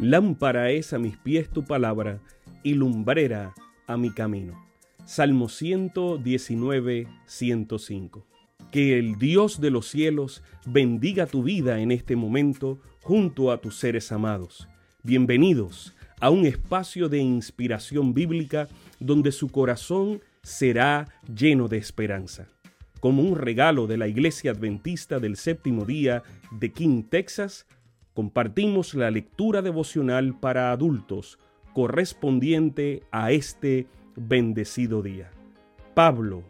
Lámpara es a mis pies tu palabra y lumbrera a mi camino. Salmo 119, 105. Que el Dios de los cielos bendiga tu vida en este momento junto a tus seres amados. Bienvenidos a un espacio de inspiración bíblica donde su corazón será lleno de esperanza. Como un regalo de la Iglesia Adventista del Séptimo Día de King, Texas, compartimos la lectura devocional para adultos correspondiente a este bendecido día. Pablo,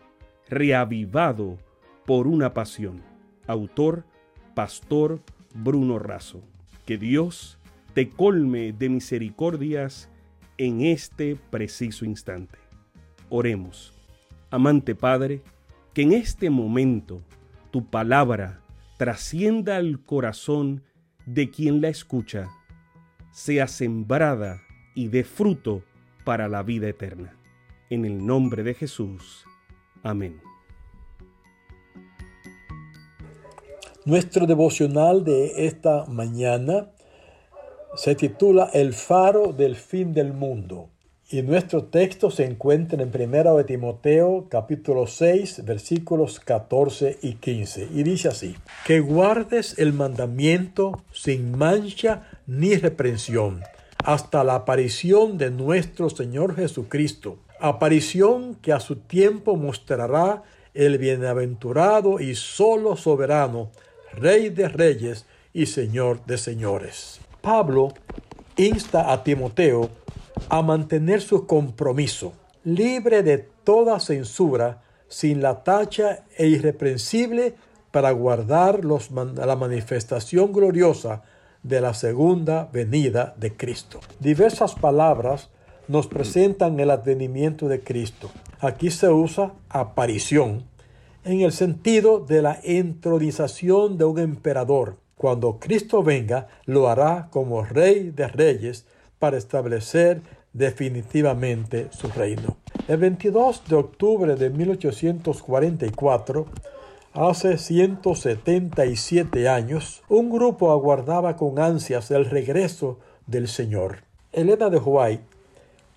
reavivado por una pasión. Autor, Pastor Bruno Razo. Que Dios te colme de misericordias en este preciso instante. Oremos. Amante Padre, que en este momento tu palabra trascienda al corazón de quien la escucha, sea sembrada y dé fruto para la vida eterna. En el nombre de Jesús. Amén. Nuestro devocional de esta mañana se titula El faro del fin del mundo. Y nuestro texto se encuentra en 1 de Timoteo capítulo 6 versículos 14 y 15. Y dice así, que guardes el mandamiento sin mancha ni reprensión hasta la aparición de nuestro Señor Jesucristo. Aparición que a su tiempo mostrará el bienaventurado y solo soberano, Rey de reyes y Señor de señores. Pablo insta a Timoteo a mantener su compromiso, libre de toda censura, sin la tacha e irreprensible para guardar la manifestación gloriosa de la segunda venida de Cristo. Diversas palabras nos presentan el advenimiento de Cristo. Aquí se usa aparición en el sentido de la entronización de un emperador. Cuando Cristo venga, lo hará como rey de reyes para establecer definitivamente su reino. El 22 de octubre de 1844, hace 177 años, un grupo aguardaba con ansias el regreso del Señor. Elena de White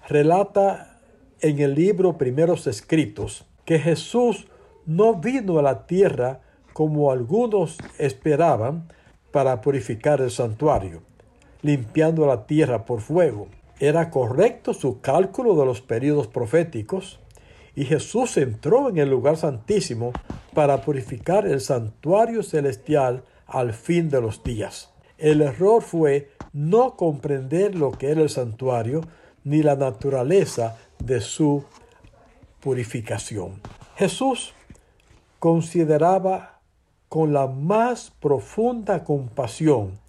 relata en el libro Primeros Escritos que Jesús no vino a la tierra como algunos esperaban para purificar el santuario, limpiando la tierra por fuego. Era correcto su cálculo de los periodos proféticos y Jesús entró en el lugar santísimo para purificar el santuario celestial al fin de los días. El error fue no comprender lo que era el santuario ni la naturaleza de su purificación. Jesús consideraba con la más profunda compasión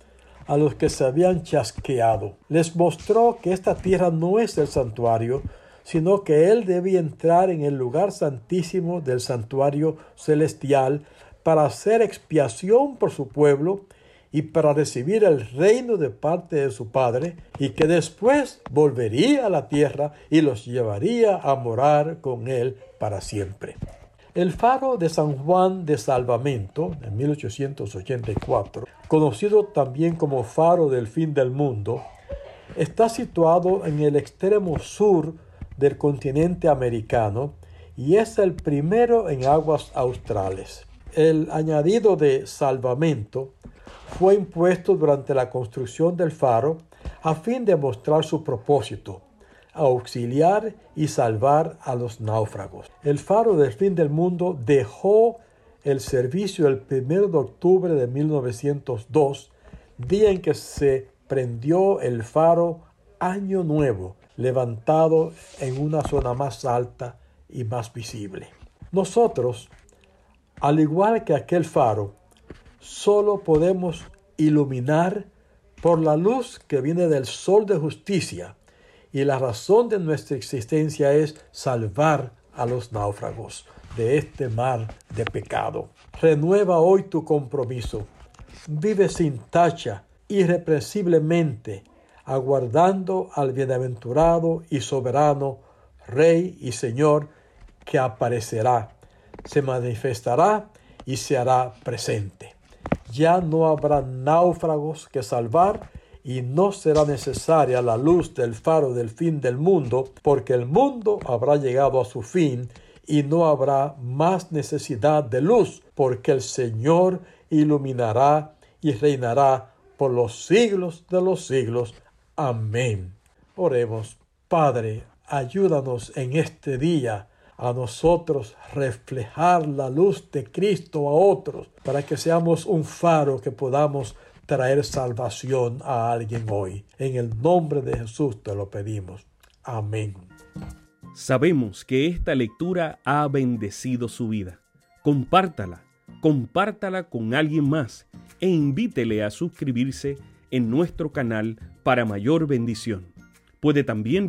a los que se habían chasqueado. Les mostró que esta tierra no es el santuario, sino que él debía entrar en el lugar santísimo del santuario celestial para hacer expiación por su pueblo y para recibir el reino de parte de su Padre, y que después volvería a la tierra y los llevaría a morar con él para siempre. El faro de San Juan de Salvamento, en 1884, conocido también como faro del fin del mundo, está situado en el extremo sur del continente americano y es el primero en aguas australes. El añadido de salvamento fue impuesto durante la construcción del faro a fin de mostrar su propósito, auxiliar y salvar a los náufragos. El faro del fin del mundo dejó el servicio el 1 de octubre de 1902, día en que se prendió el faro Año Nuevo, levantado en una zona más alta y más visible. Nosotros, al igual que aquel faro, solo podemos iluminar por la luz que viene del sol de justicia y la razón de nuestra existencia es salvar a los náufragos de este mar de pecado. Renueva hoy tu compromiso. Vive sin tacha, irrepresiblemente, aguardando al bienaventurado y soberano Rey y Señor que aparecerá, se manifestará y se hará presente. Ya no habrá náufragos que salvar y no será necesaria la luz del faro del fin del mundo, porque el mundo habrá llegado a su fin y no habrá más necesidad de luz, porque el Señor iluminará y reinará por los siglos de los siglos. Amén. Oremos, Padre, ayúdanos en este día a nosotros reflejar la luz de Cristo a otros, para que seamos un faro que podamos traer salvación a alguien hoy. En el nombre de Jesús te lo pedimos. Amén. Sabemos que esta lectura ha bendecido su vida. Compártala, compártala con alguien más e invítele a suscribirse en nuestro canal para mayor bendición. Puede también